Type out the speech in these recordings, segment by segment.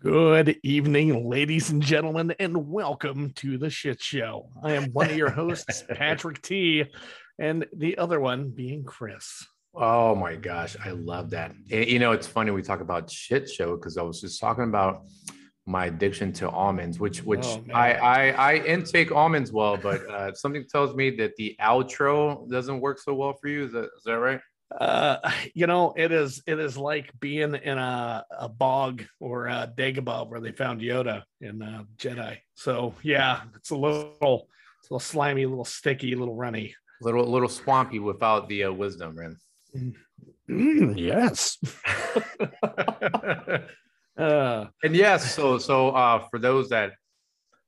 Good evening, ladies and gentlemen, and welcome to the shit show. I am one of your hosts, Patrick T, and the other one being Chris. Oh my gosh, I love that. And, you know, it's funny we talk about shit show because I was just talking about my addiction to almonds, which which Oh. I, I I intake almonds well, but uh, something tells me that the outro doesn't work so well for you. Is that is that right? Uh, you know, it is it is like being in a, a bog or a Dagobah where they found Yoda in uh, Jedi. So yeah, it's a little it's a little slimy, a little sticky, a little runny. little little swampy without the uh, wisdom, man. Mm, yes. uh, and yes, so so uh, for those that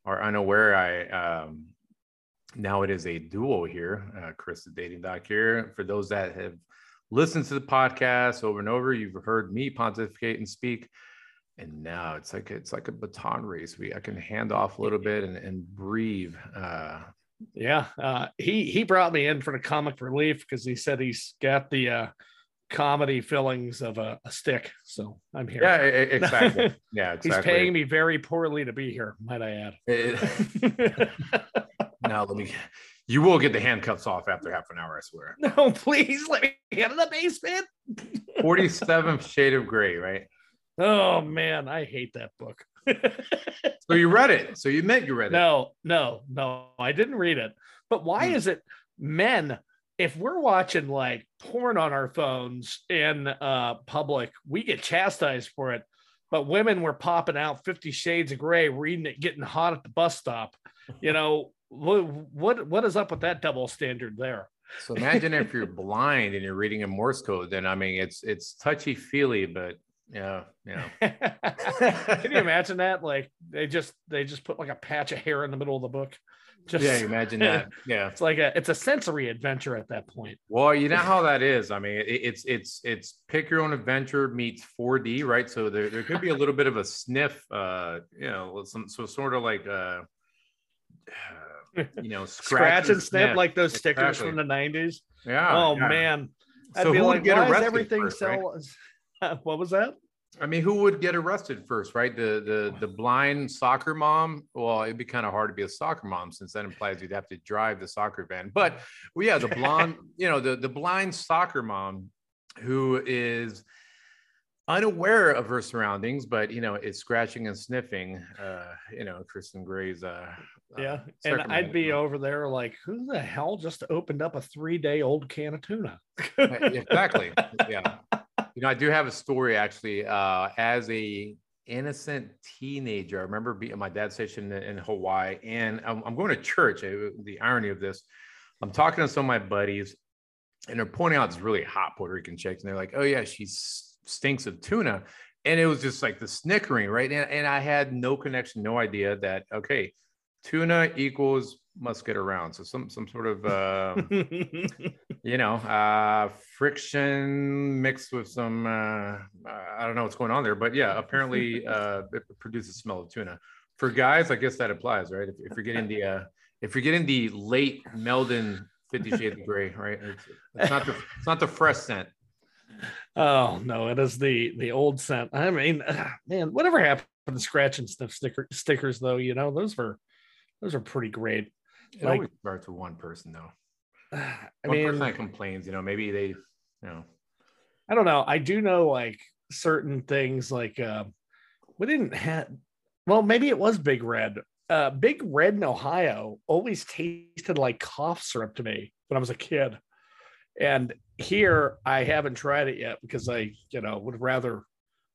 are unaware, I um, now it is a duo here, uh, Chris the dating doc here. For those that have listened to the podcast over and over, you've heard me pontificate and speak. And now it's like it's like a baton race. We I can hand off a little bit and, and breathe. Uh, Yeah, uh, he he brought me in for the comic relief because he said he's got the uh, comedy fillings of a, a stick. So I'm here. yeah, exactly. Yeah, exactly. He's paying me very poorly to be here, might I add. Now let me. You will get the handcuffs off after half an hour. I swear. no, please let me get in the basement. Forty seventh shade of gray, right? Oh man, I hate that book. So you read it. So you admit you read it. no, no, no, I didn't read it. But why Hmm. is it men? If we're watching like porn on our phones in uh, public, we get chastised for it. But women were popping out Fifty Shades of Grey, reading it, getting hot at the bus stop. You know what? What what is up with that double standard there? So imagine if you're blind and you're reading a Morse code. Then I mean, it's it's touchy feely, but yeah, yeah. Can you imagine that? Like they just they just put like a patch of hair in the middle of the book. Just yeah, imagine that. Yeah. It's like a it's a sensory adventure at that point. Well, you know how that is. I mean, it, it's it's it's pick your own adventure meets 4D, right? So there, there could be a little bit of a sniff, uh, you know, some so sort of like uh, you know, Scratch and snip like those stickers Exactly. from the 90s. Yeah. oh yeah. man. I'd So be who would like, get why is arrested everything first, right? what was that? I mean, who would get arrested first, right? The the the blind soccer mom. Well, it'd be kind of hard to be a soccer mom since that implies you'd have to drive the soccer van. But well, yeah, the blonde, you know, the the blind soccer mom who is unaware of her surroundings, but you know, it's scratching and sniffing. Uh, you know, Christian Grey's. Uh, Yeah. uh, and I'd be over there like, who the hell just opened up a three day old can of tuna? exactly. Yeah. You know, I do have a story actually. Uh, as a innocent teenager, I remember being my dad's stationed in, in Hawaii, and I'm, I'm going to church. Uh, The irony of this, I'm talking to some of my buddies, and they're pointing out this really hot Puerto Rican chick, and they're like, "Oh yeah, she s- stinks of tuna," and it was just like the snickering, right? And, and I had no connection, no idea that okay, tuna equals must get around. So some some sort of uh, you know, uh, friction mixed with some, uh, I don't know what's going on there, but yeah, apparently uh, it produces smell of tuna. For guys, I guess that applies, right? If, if you're getting the, uh, if you're getting the late Meldon Fifty Shades of Grey, right? It's, it's not the, it's not the fresh scent. Oh no, it is the the old scent. I mean, man, whatever happened to scratch and sniff sticker, stickers though, you know, those were those are pretty great. It Like- always starts with one person though. I One mean, person that complains, you know, maybe they, you know, I don't know. I do know like certain things like uh, we didn't have well, maybe it was Big Red. Uh, Big Red in Ohio always tasted like cough syrup to me when I was a kid. And here I haven't tried it yet because I, you know, would rather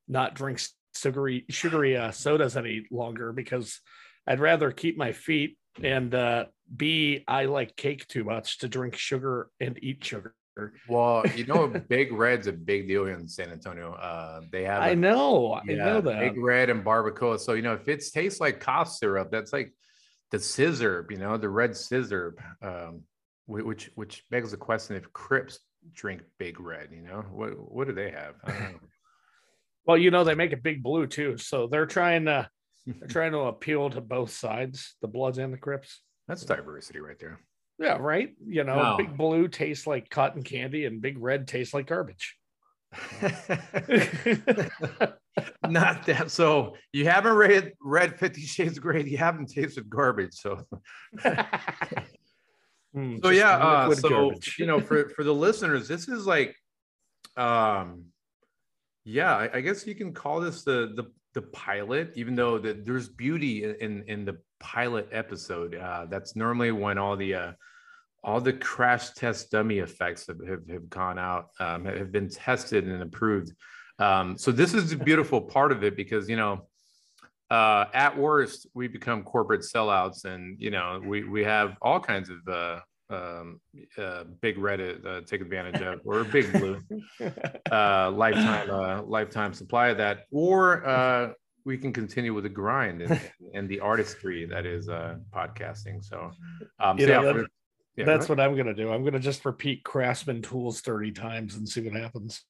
not drink sugary sugary uh, sodas any longer because I'd rather keep my feet and uh B I like cake too much to drink sugar and eat sugar. well, you know, Big Red's a big deal here in San Antonio. Uh, they have, I a- know, I Yeah, know that. Big red and barbacoa. So you know, if it tastes like cough syrup, that's like the scissor, you know, the red scissor. Um, which which begs the question: if Crips drink Big Red, you know, what what do they have? I don't know. Well, you know they make a big blue too, so they're trying to they're trying to appeal to both sides, the Bloods and the Crips. That's diversity right there. Yeah, right. You know, No. big blue tastes like cotton candy, and big red tastes like garbage. Not that. So you haven't read read Fifty Shades of Grey. You haven't tasted garbage. So, Mm, so yeah. Uh, so garbage. you know, for for the listeners, this is like, um, yeah. I, I guess you can call this the the the pilot, even though the, there's beauty in, in in the pilot episode. Uh, that's normally when all the uh, all the crash test dummy effects have, have, have gone out, um, have been tested and approved. Um, so this is the beautiful part of it because you know, uh, at worst we become corporate sellouts, and you know we we have all kinds of uh, um, uh, big Reddit uh, take advantage of, or big blue uh, lifetime uh, lifetime supply of that, or uh, we can continue with the grind and, and the artistry that is uh, podcasting. So, um, so know, yeah, that- yeah, That's what I'm gonna do. I'm gonna just repeat Craftsman tools 30 times and see what happens.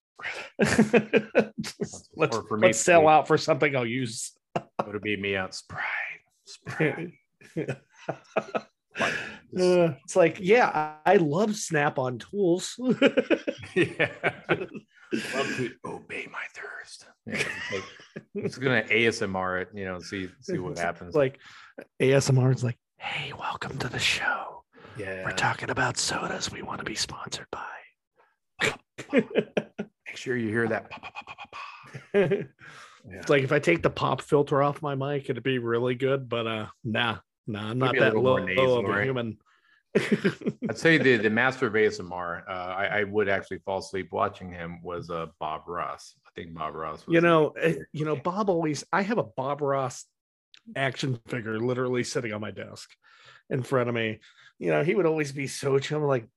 let's, Or for me, let's sell out for something I'll use. Would be me out Sprite? Sprite. Uh, it's like, yeah, I, I love Snap on tools. yeah. Love to obey my thirst. Yeah, it's, like, it's gonna ASMR it, you know, see see what happens. Like ASMR is like, hey, welcome to the show. yeah, We're talking about sodas we want to be sponsored by. make sure you hear that. Yeah. It's like if I take the pop filter off my mic, it'd be really good, but uh nah, nah, I'm not Maybe that little low of a human. I'd say the the master of ASMR. Uh, I, I would actually fall asleep watching him was uh, Bob Ross. I think Bob Ross. Was you know, eh, you know, Bob always I have a Bob Ross action figure literally sitting on my desk in front of me. You know, he would always be so chill, like,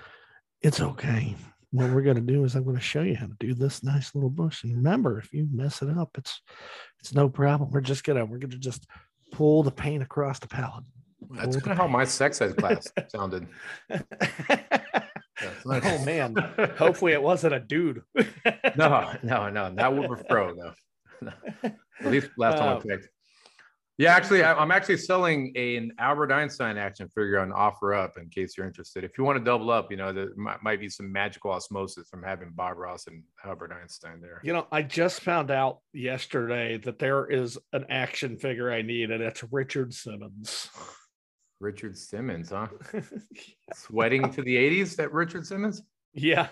it's okay. What we're gonna do is I'm gonna show you how to do this nice little bush. And remember, if you mess it up, it's it's no problem. We're just gonna we're gonna just pull the paint across the palette. That's kind of the how my sex ed class sounded. Like- oh man. Hopefully it wasn't a dude. no, no, no, not Wilbur Pro. though. no. At least last time Uh, I checked. Yeah, actually, I'm actually selling a- an Albert Einstein action figure on offer up in case you're interested. If you want to double up, you know, there might, might be some magical osmosis from having Bob Ross and Albert Einstein there. You know, I just found out yesterday that there is an action figure I need, and it's Richard Simmons. Richard Simmons, huh? Sweating to the 80s, that Richard Simmons? yeah.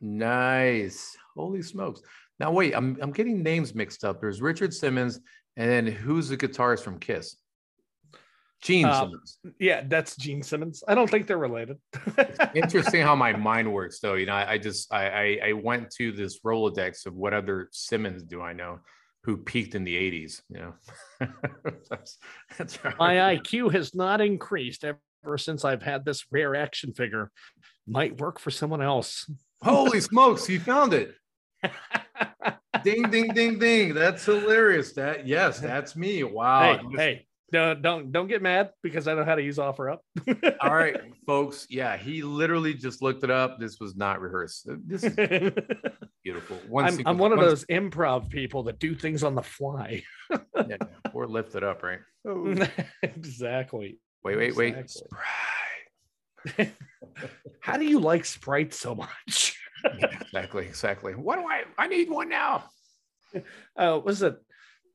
Nice. Holy smokes. Now, wait, I'm, I'm getting names mixed up. There's Richard Simmons, and then who's the guitarist from Kiss? Gene Uh, Simmons. Yeah, that's Gene Simmons. I don't think they're related. Interesting how my mind works, though. You know, I, I just I, I I went to this Rolodex of what other Simmons do I know who peaked in the 80s. You know, that's, that's right. My IQ has not increased ever since I've had this rare action figure. Might work for someone else. Holy smokes, you found it. ding, ding, ding, ding. That's hilarious. That yes, that's me. Wow. hey, hey, don't don't don't get mad because I know how to use offer up. All right, folks. Yeah, he literally just looked it up. This was not rehearsed. This is beautiful. One I'm, single- I'm one of one- those improv people that do things on the fly. yeah, or lift it up, right? Oh. exactly. Wait, wait, wait. Exactly. Sprite. How do you like Sprite so much? Yeah, exactly, exactly. What do I? I need one now. uh was it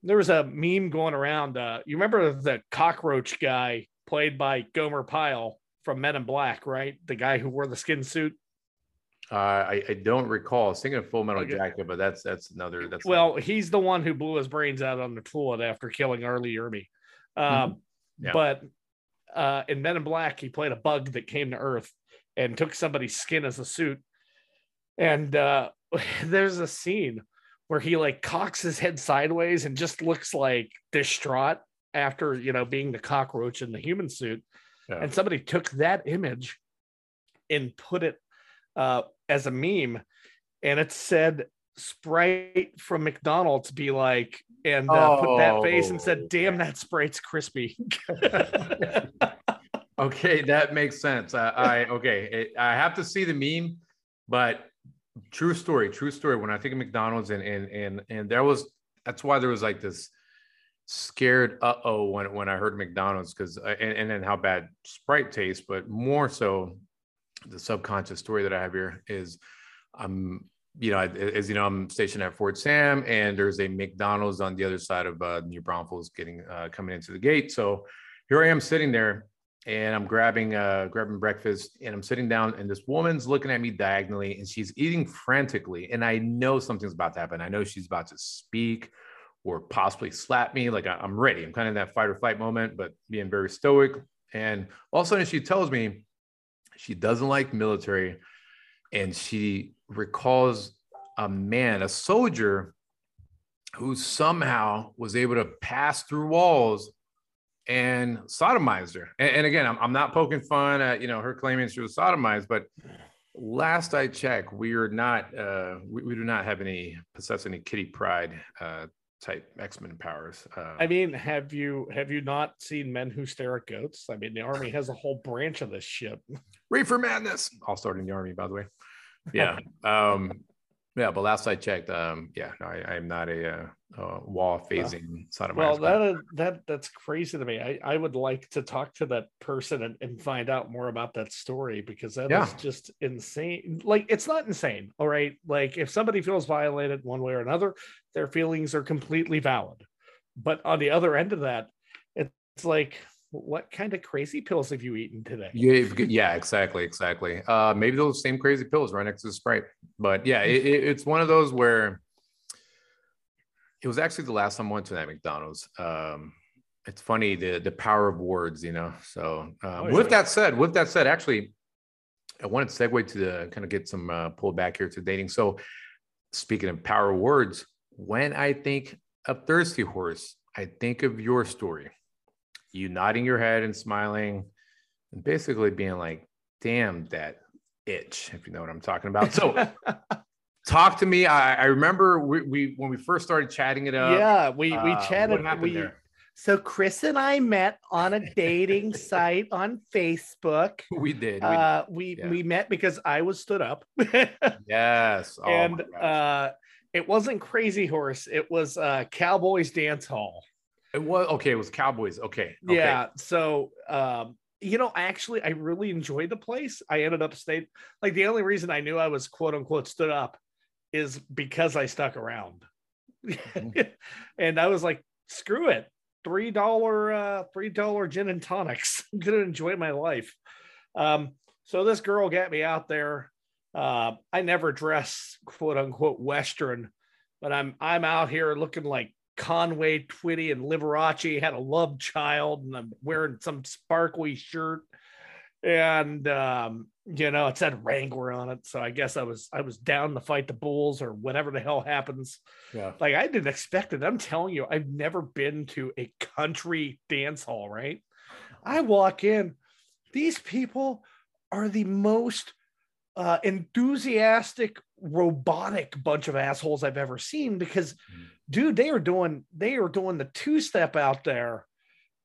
there was a meme going around uh you remember the cockroach guy played by gomer pyle from men in black right the guy who wore the skin suit Uh, I, I don't recall. I was thinking of Full Metal Okay. Jacket, but that's that's another. That's well he's the one who blew his brains out on the toilet after killing R. Lee Ermey um Yeah. but uh in men in black he played a bug that came to earth and took somebody's skin as a suit and uh there's a scene where he like cocks his head sideways and just looks like distraught after you know being the cockroach in the human suit Yeah. and somebody took that image and put it uh as a meme and it said sprite from mcdonald's be like and uh, put that face and Oh, said damn that sprite's crispy okay, that makes sense. I, I okay. It, I have to see the meme, but true story, true story. When I think of McDonald's and and and and there was that's why there was like this scared uh oh when when I heard McDonald's because and, and then how bad Sprite tastes, but more so the subconscious story that I have here is I'm you know, as you know, I'm stationed at Fort Sam, and there's a McDonald's on the other side of uh, New Braunfels, getting uh, coming into the gate. So here I am sitting there, and I'm grabbing uh, grabbing breakfast, and I'm sitting down, and this woman's looking at me diagonally, and she's eating frantically, and I know something's about to happen. I know she's about to speak or possibly slap me. Like I, I'm ready. I'm kind of in that fight or flight moment, but being very stoic. And all of a sudden, she tells me she doesn't like military, and she recalls a man, a soldier, who somehow was able to pass through walls and sodomized her. And, and again, I'm, I'm, not poking fun at you know her claiming she was sodomized, but last I checked, we are not uh, we, we do not have any possess any Kitty Pryde uh, type X-Men powers. Uh, I mean, have you have you not seen Men Who Stare at Goats? I mean, the army has a whole branch of this shit. Reefer Madness. I'll start in the army, by the way. Yeah. um, yeah, but last I checked, um, yeah, no, I, am not a, uh, wall phasing sodomite. Well, that that that's crazy to me. I, I would like to talk to that person and, and find out more about that story because that yeah. is just insane. Like it's not insane, all right. Like if somebody feels violated one way or another, their feelings are completely valid. But on the other end of that, it's like what kind of crazy pills have you eaten today? Yeah, yeah, exactly, exactly. Uh, maybe those same crazy pills right next to the Sprite. But yeah, it, it, it's one of those where it was actually the last time I went to that McDonald's. Um, it's funny the the power of words, you know. So um, oh, with that said, with that said, actually, I wanted to segue to the kind of get some uh, pull back here to dating. So speaking of power of words, when I think of Thirsty Horse, I think of your story you nodding your head and smiling and basically being like, damn that itch, if you know what I'm talking about. So talk to me. I, I remember we, we, when we first started chatting it up. Yeah, we we uh, chatted. We, there? So Chris and I met on a dating site on Facebook. We did. We uh, we, yeah. we met because I was stood up. yes. Oh, and uh, it wasn't Crazy Horse. It was uh, Cowboys Dance Hall. It was okay. It was Cowboys. Okay. okay. Yeah. So, um, you know, actually, I really enjoyed the place. I ended up staying. Like the only reason I knew I was quote unquote stood up is because I stuck around, mm-hmm. and I was like, screw it, three dollar, uh, three dollar gin and tonics. I'm gonna enjoy my life. Um, so this girl got me out there. Uh, I never dress quote unquote Western, but I'm I'm out here looking like Conway Twitty and Liberace had a love child, and I'm wearing some sparkly shirt, and um, you know it said Wrangler on it. So I guess I was I was down to fight the bulls or whatever the hell happens. Yeah, like I didn't expect it. I'm telling you, I've never been to a country dance hall. Right, I walk in, these people are the most uh, enthusiastic, robotic bunch of assholes I've ever seen because. Mm dude, they are doing they are doing the two step out there.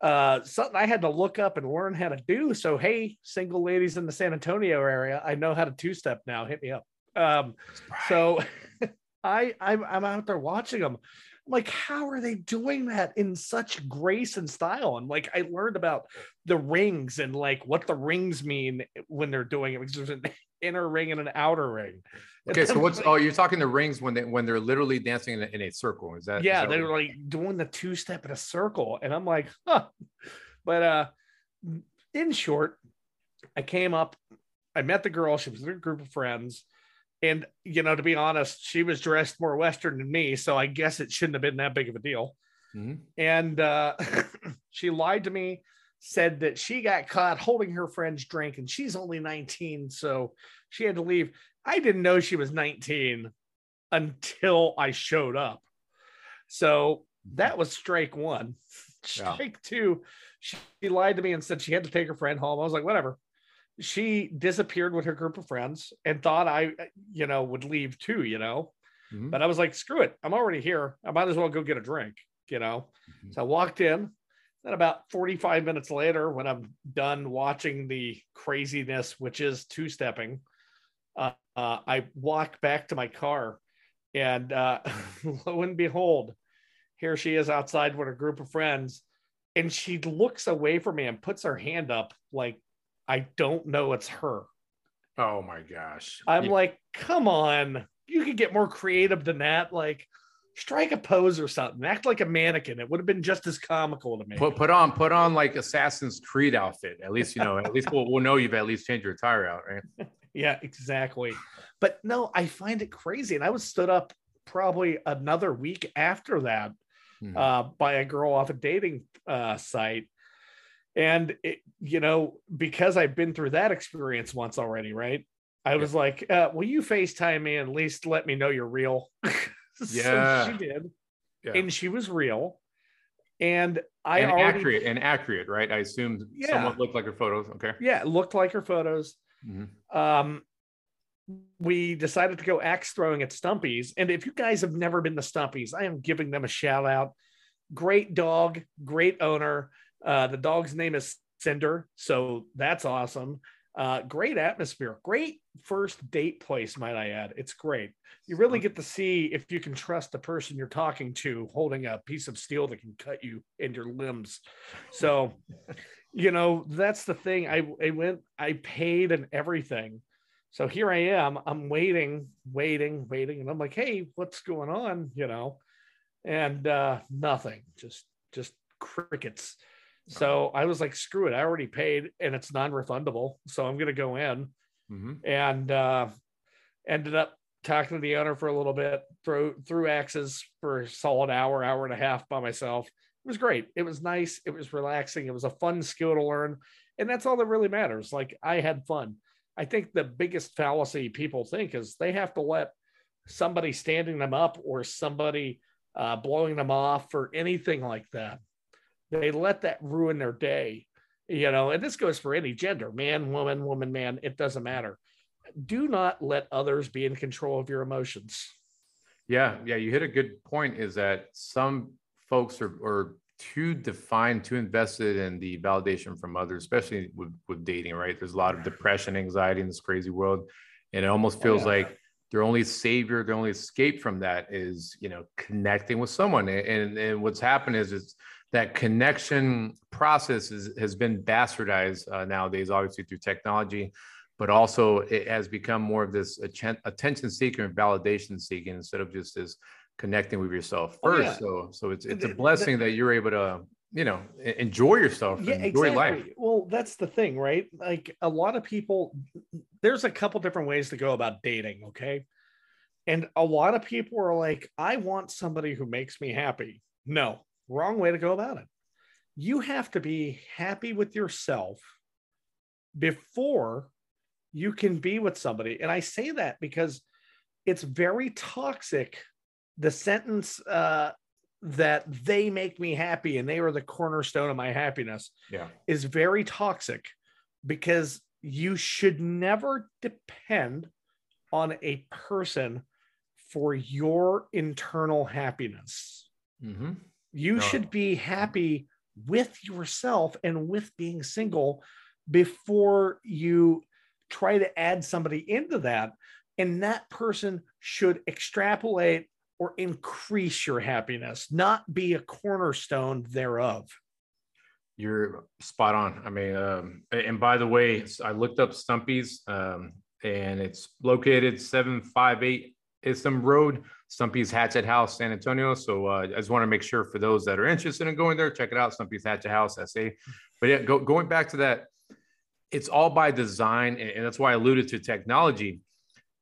Uh, something I had to look up and learn how to do. So, hey, single ladies in the San Antonio area, I know how to two step now. Hit me up. Um, so I I'm, I'm out there watching them. I'm like, how are they doing that in such grace and style? And like, I learned about the rings and like what the rings mean when they're doing it because there's an inner ring and an outer ring. Okay, so what's oh you're talking the rings when they when they're literally dancing in a, in a circle? Is that yeah? Is that they're like doing the two step in a circle, and I'm like, huh. But uh, in short, I came up, I met the girl. She was with a group of friends, and you know, to be honest, she was dressed more Western than me, so I guess it shouldn't have been that big of a deal. Mm-hmm. And uh, she lied to me, said that she got caught holding her friend's drink, and she's only 19, so she had to leave. I didn't know she was 19 until I showed up. So that was strike one. Strike yeah. two, she lied to me and said she had to take her friend home. I was like, whatever. She disappeared with her group of friends and thought I, you know, would leave too, you know. Mm-hmm. But I was like, screw it. I'm already here. I might as well go get a drink, you know. Mm-hmm. So I walked in. Then about 45 minutes later, when I'm done watching the craziness, which is two stepping, uh, uh, I walk back to my car, and uh, lo and behold, here she is outside with a group of friends, and she looks away from me and puts her hand up like I don't know it's her. Oh my gosh! I'm yeah. like, come on, you could get more creative than that. Like strike a pose or something. Act like a mannequin. It would have been just as comical to me. Put put on put on like Assassin's Creed outfit. At least you know. At least we'll, we'll know you've at least changed your attire out, right? yeah, exactly. But no, I find it crazy, and I was stood up probably another week after that mm-hmm. uh, by a girl off a dating uh, site. And it, you know, because I've been through that experience once already, right? I was like, uh, "Will you Facetime me and at least let me know you're real?" yeah, so she did, yeah. and she was real. And I and already, accurate and accurate, right? I assumed yeah. someone looked like her photos. Okay, yeah, it looked like her photos. Mm-hmm. Um, we decided to go axe throwing at Stumpy's. And if you guys have never been to Stumpy's, I am giving them a shout out. Great dog, great owner. Uh, the dog's name is Cinder. So that's awesome. Uh, great atmosphere, great first date place, might I add. It's great. You really get to see if you can trust the person you're talking to holding a piece of steel that can cut you in your limbs. So, you know, that's the thing. I, I went, I paid and everything. So here I am. I'm waiting, waiting, waiting, and I'm like, "Hey, what's going on?" You know, and uh, nothing. Just just crickets. So I was like, "Screw it! I already paid, and it's non-refundable. So I'm gonna go in." Mm-hmm. And uh, ended up talking to the owner for a little bit. Through through axes for a solid hour, hour and a half by myself. It was great. It was nice. It was relaxing. It was a fun skill to learn, and that's all that really matters. Like I had fun I think the biggest fallacy people think is they have to let somebody standing them up or somebody uh, blowing them off or anything like that. They let that ruin their day, you know, and this goes for any gender man, woman, woman, man, it doesn't matter. Do not let others be in control of your emotions. Yeah, yeah, you hit a good point is that some folks are, are too defined, too invested in the validation from others, especially with, with dating, right? There's a lot of depression, anxiety in this crazy world. And it almost oh, feels yeah. like their only savior, their only escape from that is, you know, connecting with someone. And, and what's happened is it's that connection process is, has been bastardized uh, nowadays, obviously through technology, but also it has become more of this attention seeker and validation seeking instead of just this connecting with yourself first. Oh, yeah. So so it's it's a blessing the, that you're able to you know enjoy yourself yeah, enjoy exactly. life well that's the thing right like a lot of people there's a couple different ways to go about dating okay and a lot of people are like i want somebody who makes me happy no wrong way to go about it you have to be happy with yourself before you can be with somebody and i say that because it's very toxic the sentence uh, that they make me happy and they are the cornerstone of my happiness yeah. is very toxic because you should never depend on a person for your internal happiness. Mm-hmm. You no. should be happy with yourself and with being single before you try to add somebody into that. And that person should extrapolate or increase your happiness, not be a cornerstone thereof. You're spot on. I mean, um, and by the way, I looked up Stumpy's, um, and it's located 758 Istham Road, Stumpy's Hatchet House, San Antonio. So uh, I just want to make sure for those that are interested in going there, check it out, Stumpy's Hatchet House, SA. But yeah, go, going back to that, it's all by design, and that's why I alluded to technology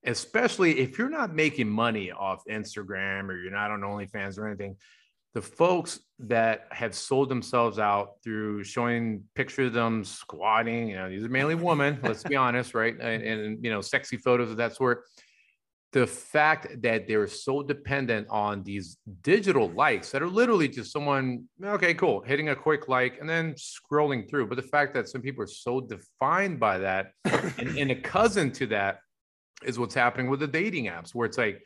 especially if you're not making money off Instagram or you're not on OnlyFans or anything, the folks that have sold themselves out through showing pictures of them squatting, you know, these are mainly women, let's be honest, right? And, and, you know, sexy photos of that sort. The fact that they're so dependent on these digital likes that are literally just someone, okay, cool, hitting a quick like and then scrolling through. But the fact that some people are so defined by that, and, and a cousin to that is what's happening with the dating apps, where it's like,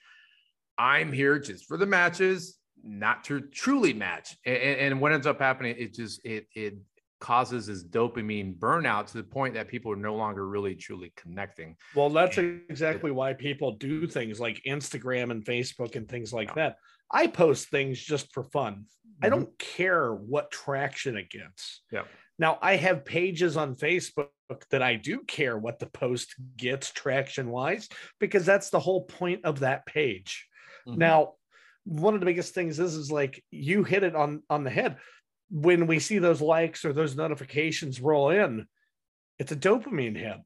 I'm here just for the matches, not to truly match. And, and what ends up happening, it just it it causes this dopamine burnout to the point that people are no longer really truly connecting. Well, that's and exactly it, why people do things like Instagram and Facebook and things like yeah. that. I post things just for fun. I don't care what traction it gets. Yeah. Now I have pages on Facebook that I do care what the post gets traction wise because that's the whole point of that page. Mhm. Now, one of the biggest things is is like you hit it on on the head when we see those likes or those notifications roll in. It's a dopamine hit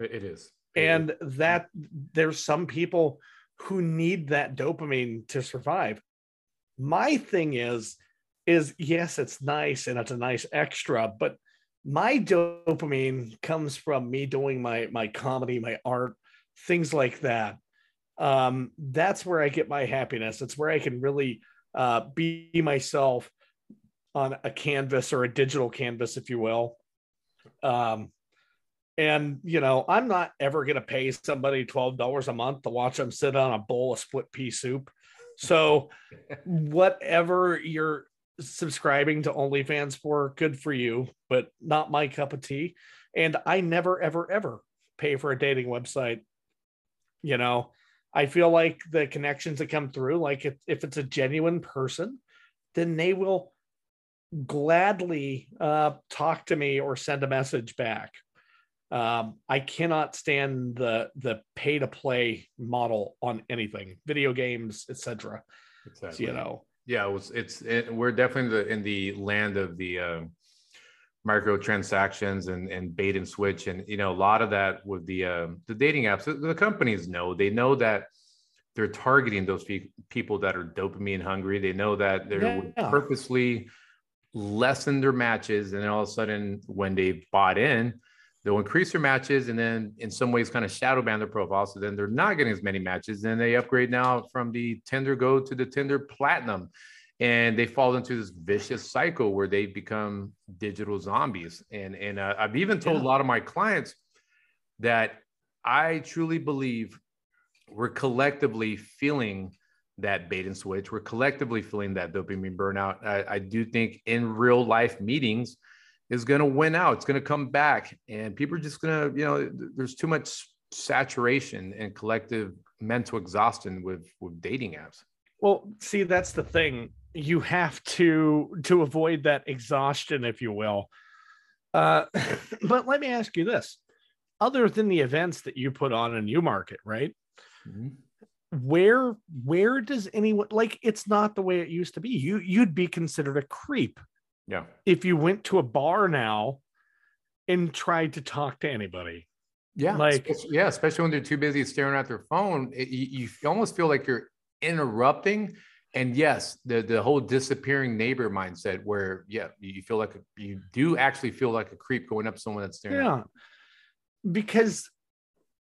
It- is. It and is. that there's some people who need that dopamine to survive my thing is is yes it's nice and it's a nice extra but my dopamine comes from me doing my my comedy my art things like that um that's where i get my happiness it's where i can really uh be myself on a canvas or a digital canvas if you will um and you know, I'm not ever gonna pay somebody twelve dollars a month to watch them sit on a bowl of split pea soup. So, whatever you're subscribing to OnlyFans for, good for you, but not my cup of tea. And I never, ever, ever pay for a dating website. You know, I feel like the connections that come through, like if, if it's a genuine person, then they will gladly uh, talk to me or send a message back. Um, I cannot stand the the pay to play model on anything, video games, etc. Exactly. You know, yeah, it was. It's. It, we're definitely in the, in the land of the uh, microtransactions and and bait and switch, and you know a lot of that with the um, the dating apps. The, the companies know they know that they're targeting those pe- people that are dopamine hungry. They know that they're Yeah. purposely lessen their matches, and then all of a sudden, when they bought in, they'll increase their matches, and then in some ways, kind of shadow ban their profile. So then they're not getting as many matches. Then they upgrade now from the Tinder Gold to the Tinder Platinum, and they fall into this vicious cycle where they become digital zombies. And and uh, I've even told Yeah. a lot of my clients that I truly believe we're collectively feeling that bait and switch. We're collectively feeling that dopamine burnout. I, I do think in real life meetings is going to win out. It's going to come back, and people are just going to, you know, there's too much saturation and collective mental exhaustion with with dating apps. well, see, that's the thing. You have to to avoid that exhaustion, if you will. Uh, but let me ask you this: other than the events that you put on and you market, right? Where where does anyone like it's not the way it used to be you you'd be considered a creep Yeah. if you went to a bar now and tried to talk to anybody Yeah, Like- especially- yeah, especially when they're too busy staring at their phone, it, you, you almost feel like you're interrupting. And yes, the the whole disappearing neighbor mindset, where yeah, you feel like a, you do actually feel like a creep going up to someone that's staring. at yeah because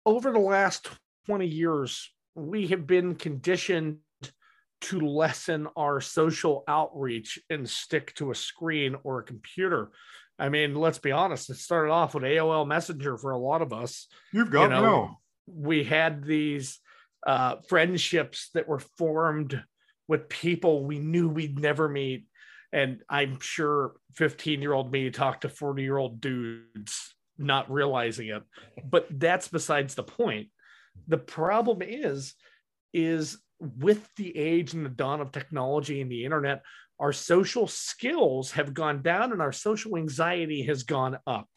over the last 20 years we have been conditioned to lessen our social outreach and stick to a screen or a computer i mean let's be honest it started off with aol messenger for a lot of us You've got mail. we had these uh, friendships that were formed with people we knew we'd never meet. And I'm sure 15 year old me talked to 40 year old dudes, not realizing it. But that's besides the point. The problem is, is with the age and the dawn of technology and the internet, our social skills have gone down and our social anxiety has gone up.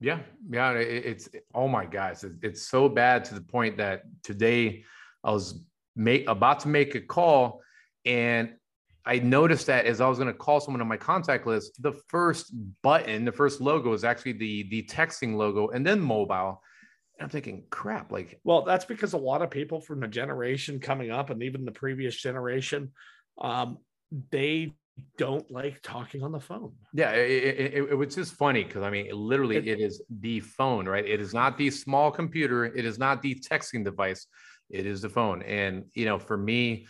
Yeah, yeah, it, it's oh my gosh, it's, it's so bad to the point that today I was make about to make a call, and I noticed that as I was going to call someone on my contact list, the first button, the first logo is actually the the texting logo, and then mobile. I'm thinking, crap, like Well, that's because a lot of people from the generation coming up and even the previous generation, um, they don't like talking on the phone. Yeah, it, it, it, it was just funny because I mean, literally, It- it is the phone, right? It is not the small computer. It is not the texting device. It is the phone. And you know, for me,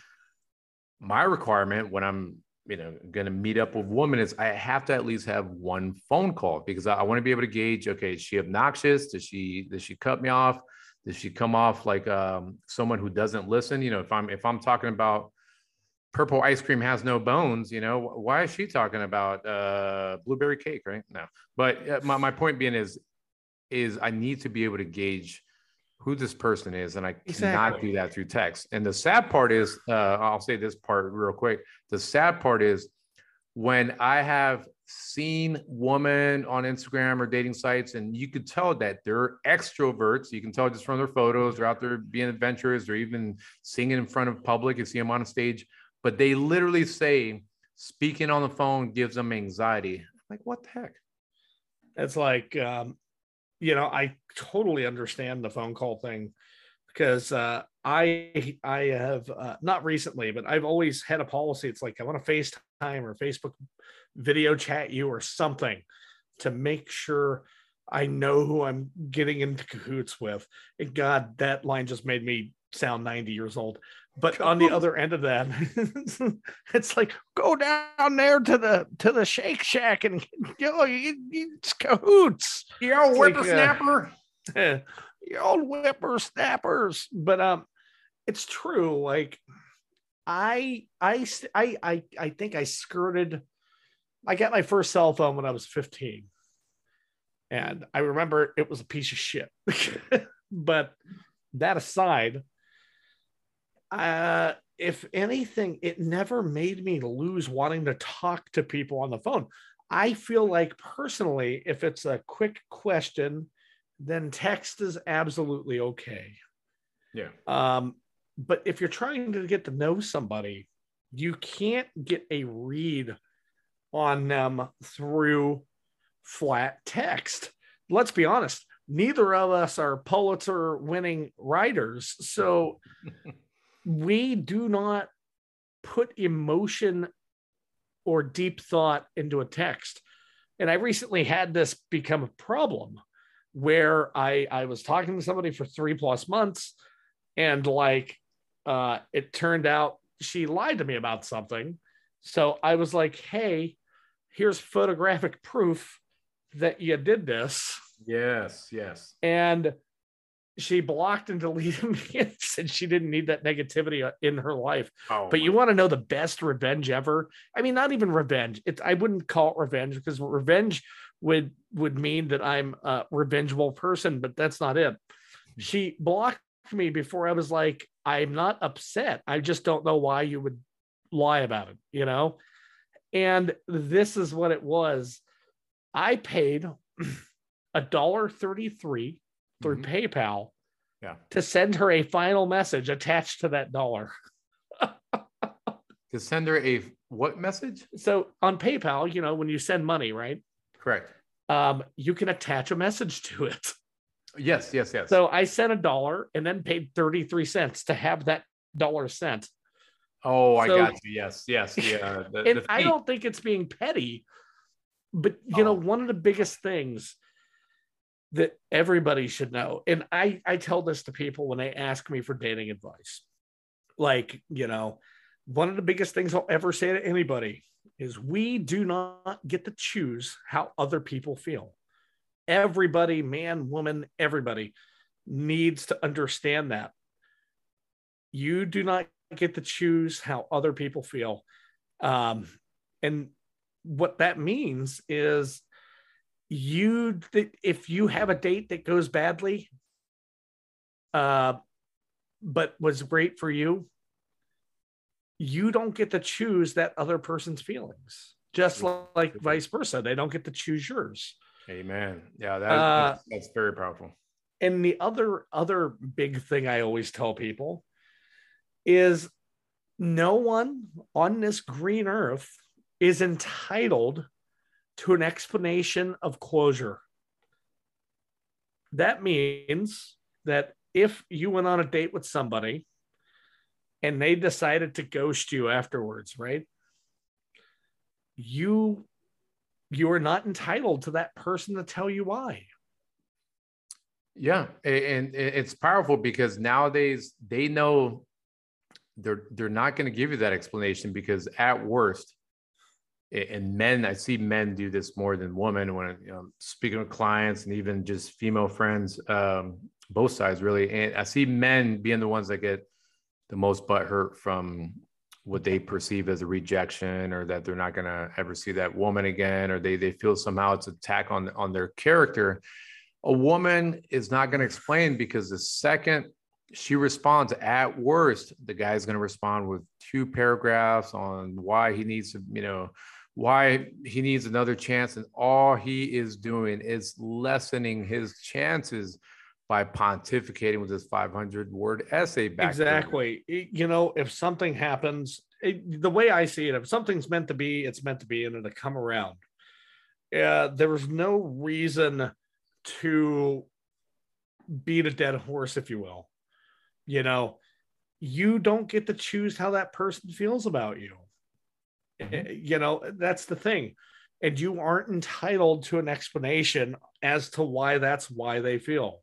my requirement when I'm you know going to meet up with a woman is I have to at least have one phone call because I, I want to be able to gauge. Okay, is she obnoxious? Does she does she cut me off? Does she come off like um, someone who doesn't listen? You know, if I'm if I'm talking about purple ice cream has no bones you know why is she talking about uh blueberry cake right no but uh, my, my point being is is i need to be able to gauge who this person is, and I cannot do that through text. And the sad part is, uh, I'll say this part real quick. The sad part is when I have seen women on Instagram or dating sites, and you could tell that they're extroverts. You can tell just from their photos, they're out there being adventurous, or even singing in front of public. You see them on a stage, but they literally say speaking on the phone gives them anxiety. Like, what the heck? It's like, um, you know, I totally understand the phone call thing because uh, I I have uh, not recently, but I've always had a policy. It's like I want to FaceTime or Facebook video chat you or something to make sure I know who I'm getting into cahoots with. And God, that line just made me sound 90 years old. But on the other end of that, it's like go down there to the to the Shake Shack and you know you, you, it's cahoots. Yo, It's like, uh, whippersnapper. you old whippersnappers. But um, it's true. Like i i i i think I skirted. I got my first cell phone when I was 15. And I remember it was a piece of shit. but that aside, uh, if anything, it never made me lose wanting to talk to people on the phone. I feel like personally, if it's a quick question, then text is absolutely okay. yeah. Um, but if you're trying to get to know somebody, you can't get a read on them through flat text. Let's be honest, neither of us are Pulitzer winning writers. So we do not put emotion or deep thought into a text. And I recently had this become a problem where I, I was talking to somebody for three plus months and like uh, it turned out she lied to me about something. So I was like, hey, here's photographic proof that you did this. Yes, yes. And she blocked and deleted me and said she didn't need that negativity uh, in her life. Oh, But you want to know the best revenge ever? I mean, not even revenge. It's I wouldn't call it revenge because revenge would would mean that I'm a revengeful person, but that's not it. Hmm. She blocked me before I was like, I'm not upset. I just don't know why you would lie about it, you know? And this is what it was. I paid a dollar 33 through Mhm. PayPal Yeah. to send her a final message attached to that dollar. to send her a what message? So on PayPal, you know, when you send money, right? Correct. Um, you can attach a message to it. Yes, yes, yes. So I sent a dollar and then paid 33 cents to have that dollar sent. oh, I got you. Yes, yes. Yeah. The, And the I don't think it's being petty, but you know, Oh. one of the biggest things that everybody should know, and I I tell this to people when they ask me for dating advice. Like, you know, one of the biggest things I'll ever say to anybody is we do not get to choose how other people feel. Everybody, man, woman, everybody needs to understand that. You do not get to choose how other people feel. Um, and what that means is you if you have a date that goes badly uh but was great for you you don't get to choose that other person's feelings just like vice versa they don't get to choose yours Amen. Yeah, that, Uh, that's, that's very powerful. and the other other big thing i always tell people is no one on this green earth is entitled to an explanation of closure. That means that if you went on a date with somebody and they decided to ghost you afterwards right you you are not entitled to that person to tell you why. Yeah, and it's powerful because nowadays they know they're they're not going to give you that explanation because at worst, and men, I see men do this more than women when you know, speaking with clients and even just female friends, um, both sides really. And I see men being the ones that get the most butt hurt from what they perceive as a rejection or that they're not going to ever see that woman again or they they feel somehow it's an attack on on their character A woman is not going to explain because the second she responds at worst, the guy's going to respond with two paragraphs on why he needs to, you know, why he needs another chance. And all he is doing is lessening his chances by pontificating with his 500 word essay back. Exactly. You know, if something happens, it, the way I see it, if something's meant to be, it's meant to be, and it'll come around. Uh, there was no reason to beat a dead horse, if you will. You know, you don't get to choose how that person feels about you. Mm-hmm. You know, that's the thing. And you aren't entitled to an explanation as to why that's why they feel.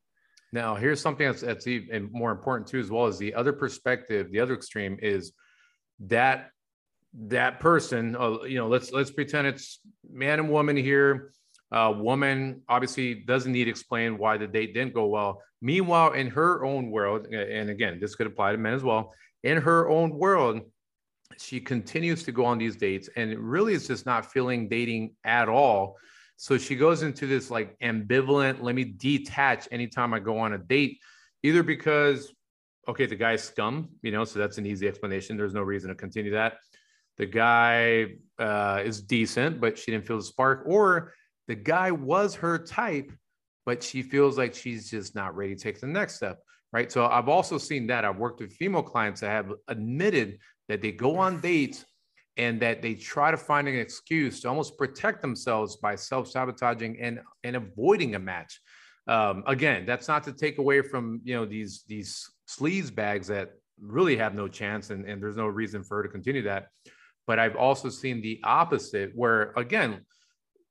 Now, here's something that's, that's even more important too, as well as the other perspective. The other extreme is that that person. Uh, you know, let's let's pretend it's man and woman here. Uh, woman obviously doesn't need to explain why the date didn't go well. Meanwhile, in her own world, and again, this could apply to men as well. In her own world, she continues to go on these dates and really is just not feeling dating at all. So she goes into this like ambivalent, let me detach anytime I go on a date, either because, okay, the guy's scum, you know, so that's an easy explanation. There's no reason to continue that. The guy uh, is decent, but she didn't feel the spark, or the guy was her type, but she feels like she's just not ready to take the next step. Right. So I've also seen that. I've worked with female clients that have admitted that they go on dates and that they try to find an excuse to almost protect themselves by self-sabotaging and and avoiding a match. Um, again that's not to take away from you know these these sleaze bags that really have no chance and, and there's no reason for her to continue that. But i've also seen the opposite where again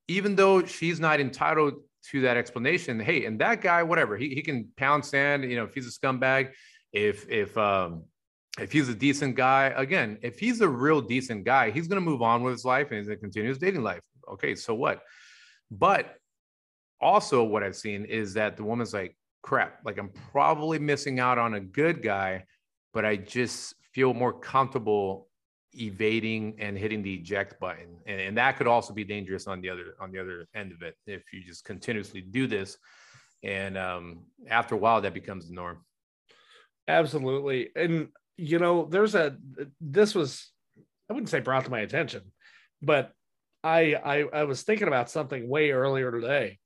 even though she's not entitled to that explanation hey and that guy whatever he, he can pound sand you know if he's a scumbag if if um if he's a decent guy, again, if he's a real decent guy, he's going to move on with his life and he's going to continue his dating life. Okay, so what? But also, what I've seen is that the woman's like, crap, like I'm probably missing out on a good guy, but I just feel more comfortable evading and hitting the eject button and, and that could also be dangerous on the other on the other end of it if you just continuously do this and um, after a while that becomes the norm absolutely and you know, there's a this was I wouldn't say brought to my attention, but I I, I was thinking about something way earlier today.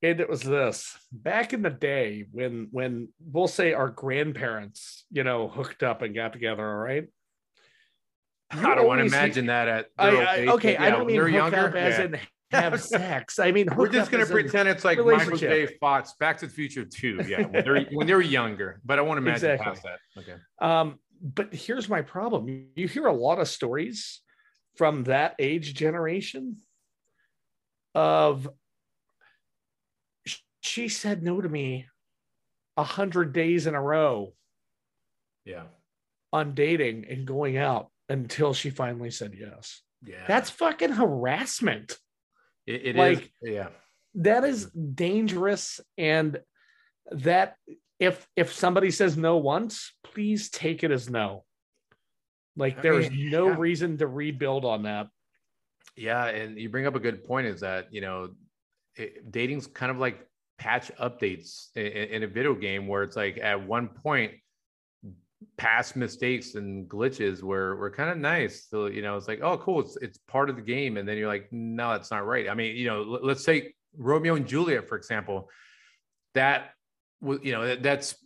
And it was this back in the day when when we'll say our grandparents, you know, hooked up and got together, all right? I don't want to imagine that at I, I, okay. Yeah, I don't mean hook younger, up as yeah. in have sex. I mean, we're just going to pretend it's like Michael J. Fox, Back to the Future Two. Yeah, when they're when they're younger. But I want to imagine exactly. past that. Okay. Um, but here's my problem: you hear a lot of stories from that age generation of she said no to me a hundred days in a row. Yeah. On dating and going out until she finally said yes. Yeah. That's fucking harassment. It, it like, is, yeah. That is dangerous, and that if if somebody says no once, please take it as no. Like there is no yeah. reason to rebuild on that. Yeah, and you bring up a good point. Is that you know, it, dating's kind of like patch updates in, in, a video game where it's like at one point past mistakes and glitches were were kind of nice. So you know, it's like, oh, cool, it's it's part of the game, and then you're like, no, that's not right. I mean, you know, l- let's say Romeo and Juliet, for example, that was you know that's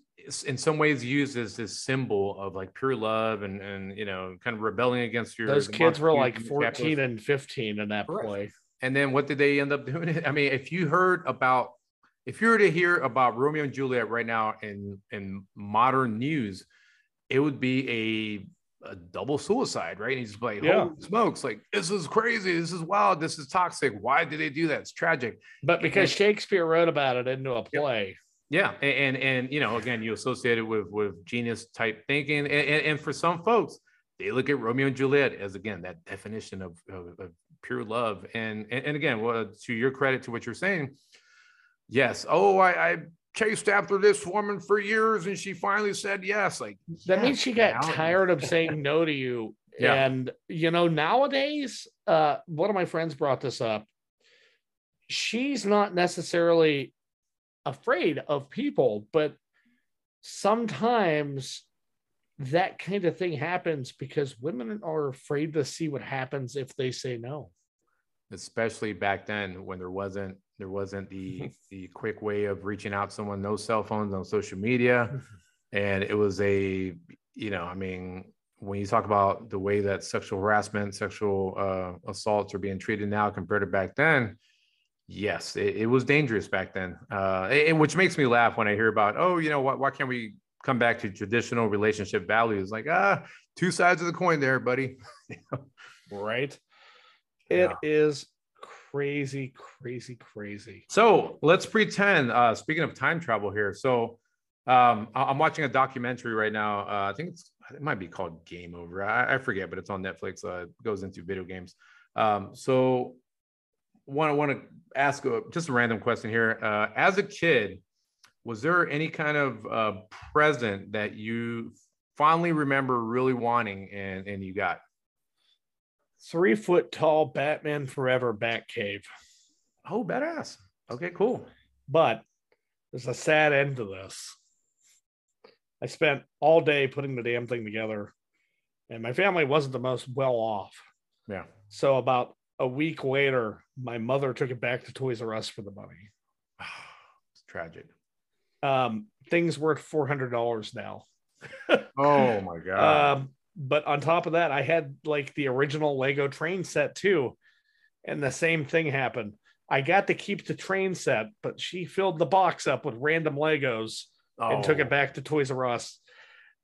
in some ways used as this symbol of like pure love and and you know kind of rebelling against your those kids were like 14 and 15 in that play. And then what did they end up doing? I mean if you heard about if you were to hear about romeo and juliet right now in in modern news it would be a, a double suicide, right? And he's like, yeah. smokes, like this is crazy, this is wild, this is toxic. Why did they do that? It's tragic. But because and, Shakespeare wrote about it into a play. Yeah, and, and and you know, again, you associate it with with genius type thinking, and, and, and for some folks, they look at Romeo and Juliet as again that definition of, of, of pure love. And, and and again, well, to your credit to what you're saying, yes. Oh, I, I chased after this woman for years and she finally said yes. Like that yes, means she got tired of saying no to you. Yeah. And you know, nowadays, uh, one of my friends brought this up. She's not necessarily afraid of people, but sometimes that kind of thing happens because women are afraid to see what happens if they say no. Especially back then when there wasn't there wasn't the the quick way of reaching out to someone, no cell phones, no social media. And it was a, you know, I mean, when you talk about the way that sexual harassment, sexual uh, assaults are being treated now compared to back then, yes, it, it was dangerous back then. Uh, and which makes me laugh when I hear about, oh, you know, why, why can't we come back to traditional relationship values? Like, ah, two sides of the coin there, buddy. right? It yeah. is crazy, crazy, crazy. So let's pretend. Uh, speaking of time travel here, so um, I'm watching a documentary right now. Uh, I think it's it might be called Game Over. I, I forget, but it's on Netflix. Uh, it goes into video games. Um, so want to want to ask a, just a random question here. Uh, as a kid, was there any kind of uh, present that you fondly remember really wanting and and you got? Three foot tall Batman Forever Bat Cave. Oh, badass. Okay, cool. But there's a sad end to this. I spent all day putting the damn thing together, and my family wasn't the most well off. Yeah. So about a week later, my mother took it back to Toys R Us for the money. it's tragic. Um, things worth four hundred dollars now. oh my god! Um, but on top of that, I had like the original Lego train set too, and the same thing happened. I got to keep the train set, but she filled the box up with random Legos oh. and took it oh. back to Toys R Us.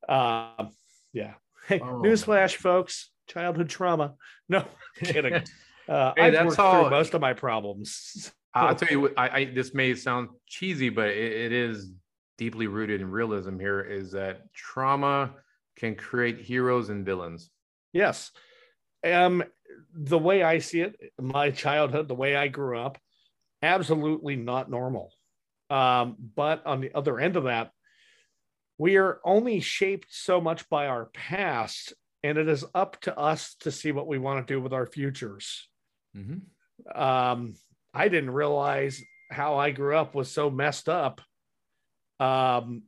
Uh, yeah. Hey, oh. newsflash, folks! Childhood trauma. No kidding. Uh, hey, I've worked how, through most of my problems. I'll tell you, what, I, I, this may sound cheesy, but it, it is deeply rooted in realism. Here is that trauma can create heroes and villains. Yes. Um, the way I see it, my childhood, the way I grew up, absolutely not normal. Um, but on the other end of that, we are only shaped so much by our past, and it is up to us to see what we want to do with our futures. Mm-hmm. Um, I didn't realize how I grew up was so messed up um,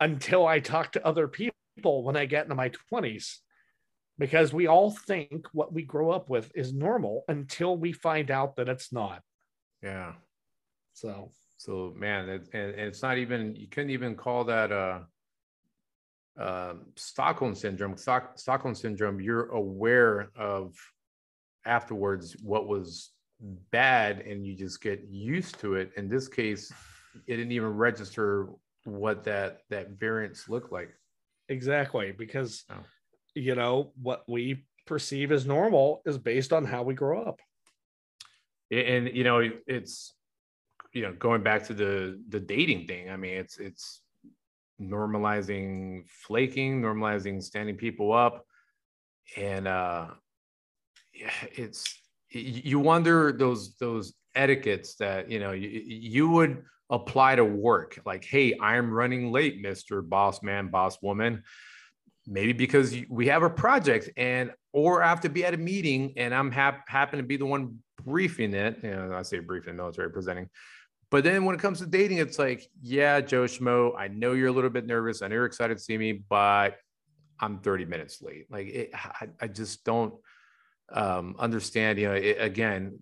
until I talk to other people when I get into my 20s. Because we all think what we grow up with is normal until we find out that it's not. Yeah. So so man, it, and, and, it's not even you couldn't even call that uh, uh, Stockholm syndrome. Stock, Stockholm syndrome. You're aware of afterwards what was bad, and you just get used to it. In this case, it didn't even register what that that variance looked like. Exactly, because oh. you know what we perceive as normal is based on how we grow up. And you know, it's you know going back to the the dating thing i mean it's it's normalizing flaking normalizing standing people up and uh yeah it's you wonder those those etiquettes that you know you, you would apply to work like hey i'm running late mr boss man boss woman maybe because we have a project and or I have to be at a meeting and i'm hap- happen to be the one briefing it you know i say briefing military presenting but then when it comes to dating, it's like, yeah, Joe Schmo, I know you're a little bit nervous. I know you're excited to see me, but I'm 30 minutes late. Like, it, I, I, just don't um, understand. You know, it, again,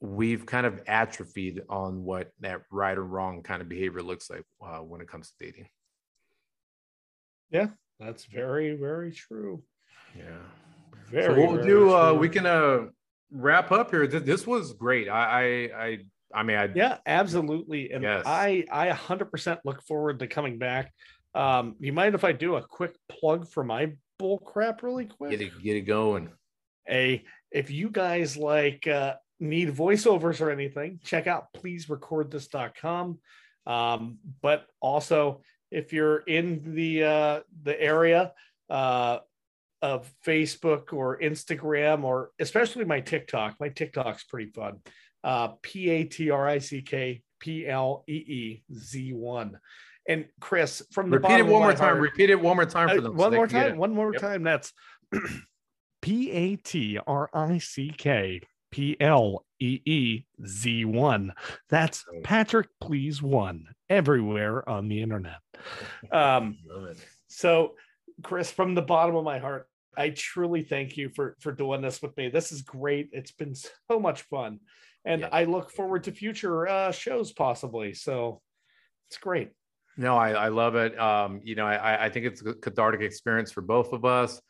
we've kind of atrophied on what that right or wrong kind of behavior looks like uh, when it comes to dating. Yeah, that's very, very true. Yeah. Very, so what we'll do, uh, we can uh, wrap up here. This, this was great. I, I, I I mean, I yeah, absolutely, and yes. I I 100% look forward to coming back. Um, you mind if I do a quick plug for my bull crap really quick? Get it, get it going. A if you guys like uh, need voiceovers or anything, check out pleaserecordthis.com. Um, but also if you're in the uh, the area uh, of Facebook or Instagram or especially my TikTok, my TikTok's pretty fun uh, P A T R I C K P L E E Z 1. And Chris, from the repeat it one more time. Heart, repeat it one more time for uh, them. Uh, one so more time. One more yep. time. That's P A T R I C K P L E E Z 1. That's Patrick Please One everywhere on the internet. Um, so, Chris, from the bottom of my heart, I truly thank you for for doing this with me. This is great. It's been so much fun, and yeah. I look forward to future uh, shows possibly. So, it's great. No, I, I love it. Um, you know, I, I think it's a cathartic experience for both of us.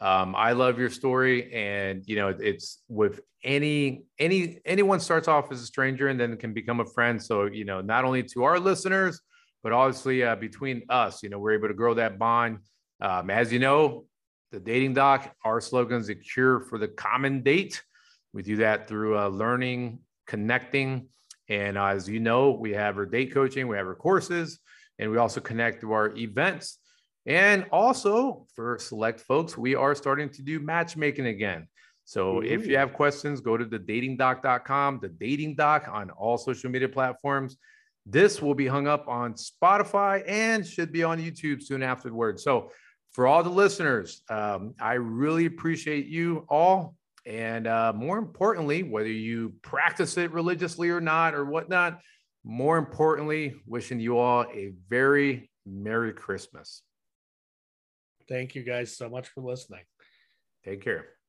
Um, I love your story, and you know, it's with any any anyone starts off as a stranger and then can become a friend. So you know, not only to our listeners, but obviously uh, between us, you know, we're able to grow that bond. Um, as you know, the dating doc, our slogan is a cure for the common date. We do that through uh, learning, connecting, and uh, as you know, we have our date coaching, we have our courses, and we also connect through our events. And also for select folks, we are starting to do matchmaking again. So Ooh. if you have questions, go to the datingdoc.com, the dating doc on all social media platforms. This will be hung up on Spotify and should be on YouTube soon afterwards. So for all the listeners, um, I really appreciate you all. And uh, more importantly, whether you practice it religiously or not, or whatnot, more importantly, wishing you all a very Merry Christmas. Thank you guys so much for listening. Take care.